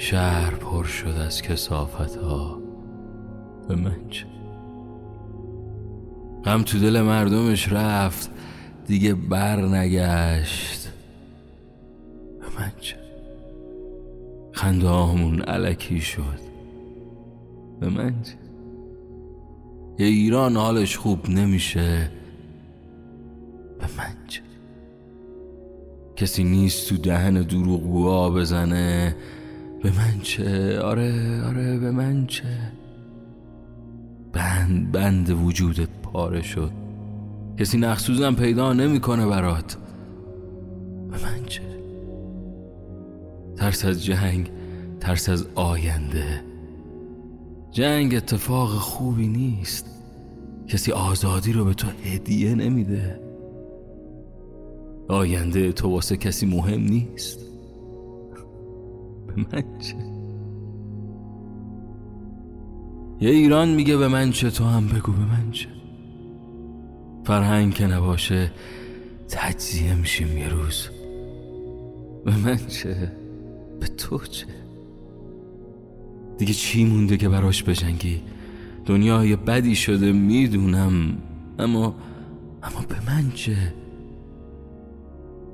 شهر پر شد از کسافت ها به من چه؟ غم تو دل مردمش رفت دیگه بر نگشت. به من چه؟ خنده علکی شد. به من چه؟ یه ایران حالش خوب نمیشه. به من چه؟ کسی نیست تو دهن دروغ بزنه. به من چه؟ آره آره به من چه؟ بند بند وجودت پاره شد. کسی نخسوزم پیدا نمی‌کنه برات. به من چه؟ ترس از جنگ ترس از آینده. جنگ اتفاق خوبی نیست. کسی آزادی رو به تو هدیه نمیده. آینده تو واسه کسی مهم نیست. من چه یه ایران میگه به من چه تو هم بگو به من چه. فرهنگ که نباشه تجزیه میشیم یه روز. به من چه؟ به تو چه؟ دیگه چی مونده که براش بجنگی؟ دنیای بدی شده می‌دونم. اما اما به من چه؟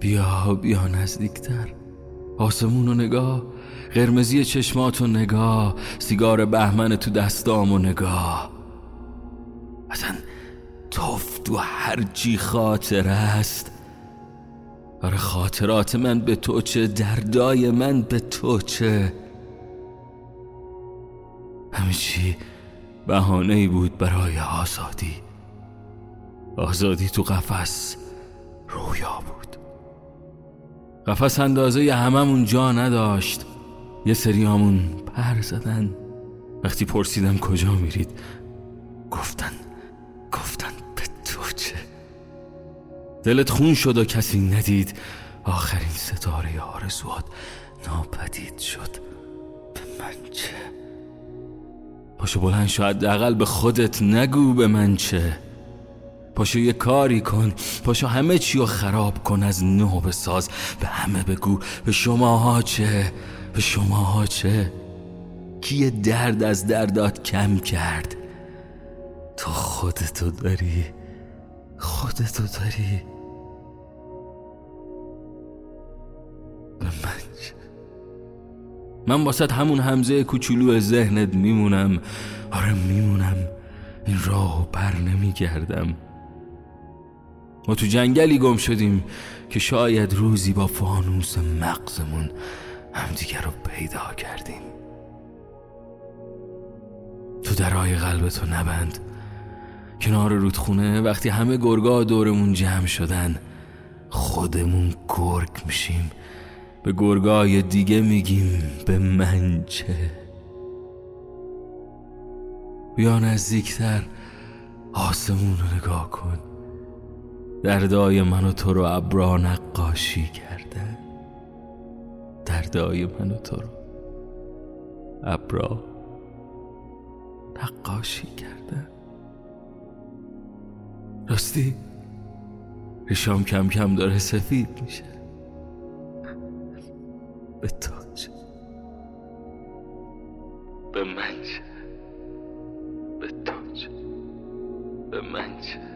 بیا بیا نزدیکتر. آسمون و نگاه قرمزی چشمات و نگاه سیگار بهمن تو دستام و نگاه. اصلا تو هر چی خاطر است. آره خاطرات من به تو چه دردای من به تو چه. همه بهانه ای بود برای آزادی. آزادی تو قفس رویا بود. قفس اندازه ی هممون جا نداشت. یه سریامون پر زدن. وقتی پرسیدم کجا میرید گفتن گفتن به تو چه. دلت خون شد و کسی ندید. آخرین ستاره آرزوات ناپدید شد. به من چه؟ پاشو بلند شو حداقل به خودت نگو به من چه. پاشو یه کاری کن. پاشو همه چی رو خراب کن. از نو بساز. به همه بگو. به شماها چه؟ به شماها چه؟ کی درد از دردات کم کرد؟ تو خودتو داری. خودتو داری. به من چه من واسه همون همزه کوچولو ذهنت میمونم. آره میمونم. این راه بر نمیگردم. ما تو جنگلی گم شدیم که شاید روزی با فانوس مغزمون همدیگر رو پیدا کردیم. تو درای قلب تو نبند. کنار رودخونه وقتی همه گرگا دورمون جمع شدن خودمون گرگ میشیم. به گرگای دیگه میگیم به من چه. بیا نزدیکتر آسمون رو نگاه کن. دردای من و تو رو ابرا نقاشی کردن. دردای من و تو رو ابرا نقاشی کردن. راستی ریشام کم کم داره سفید میشه. به چه؟ به من چه؟ به چه؟ به من چه؟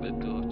تو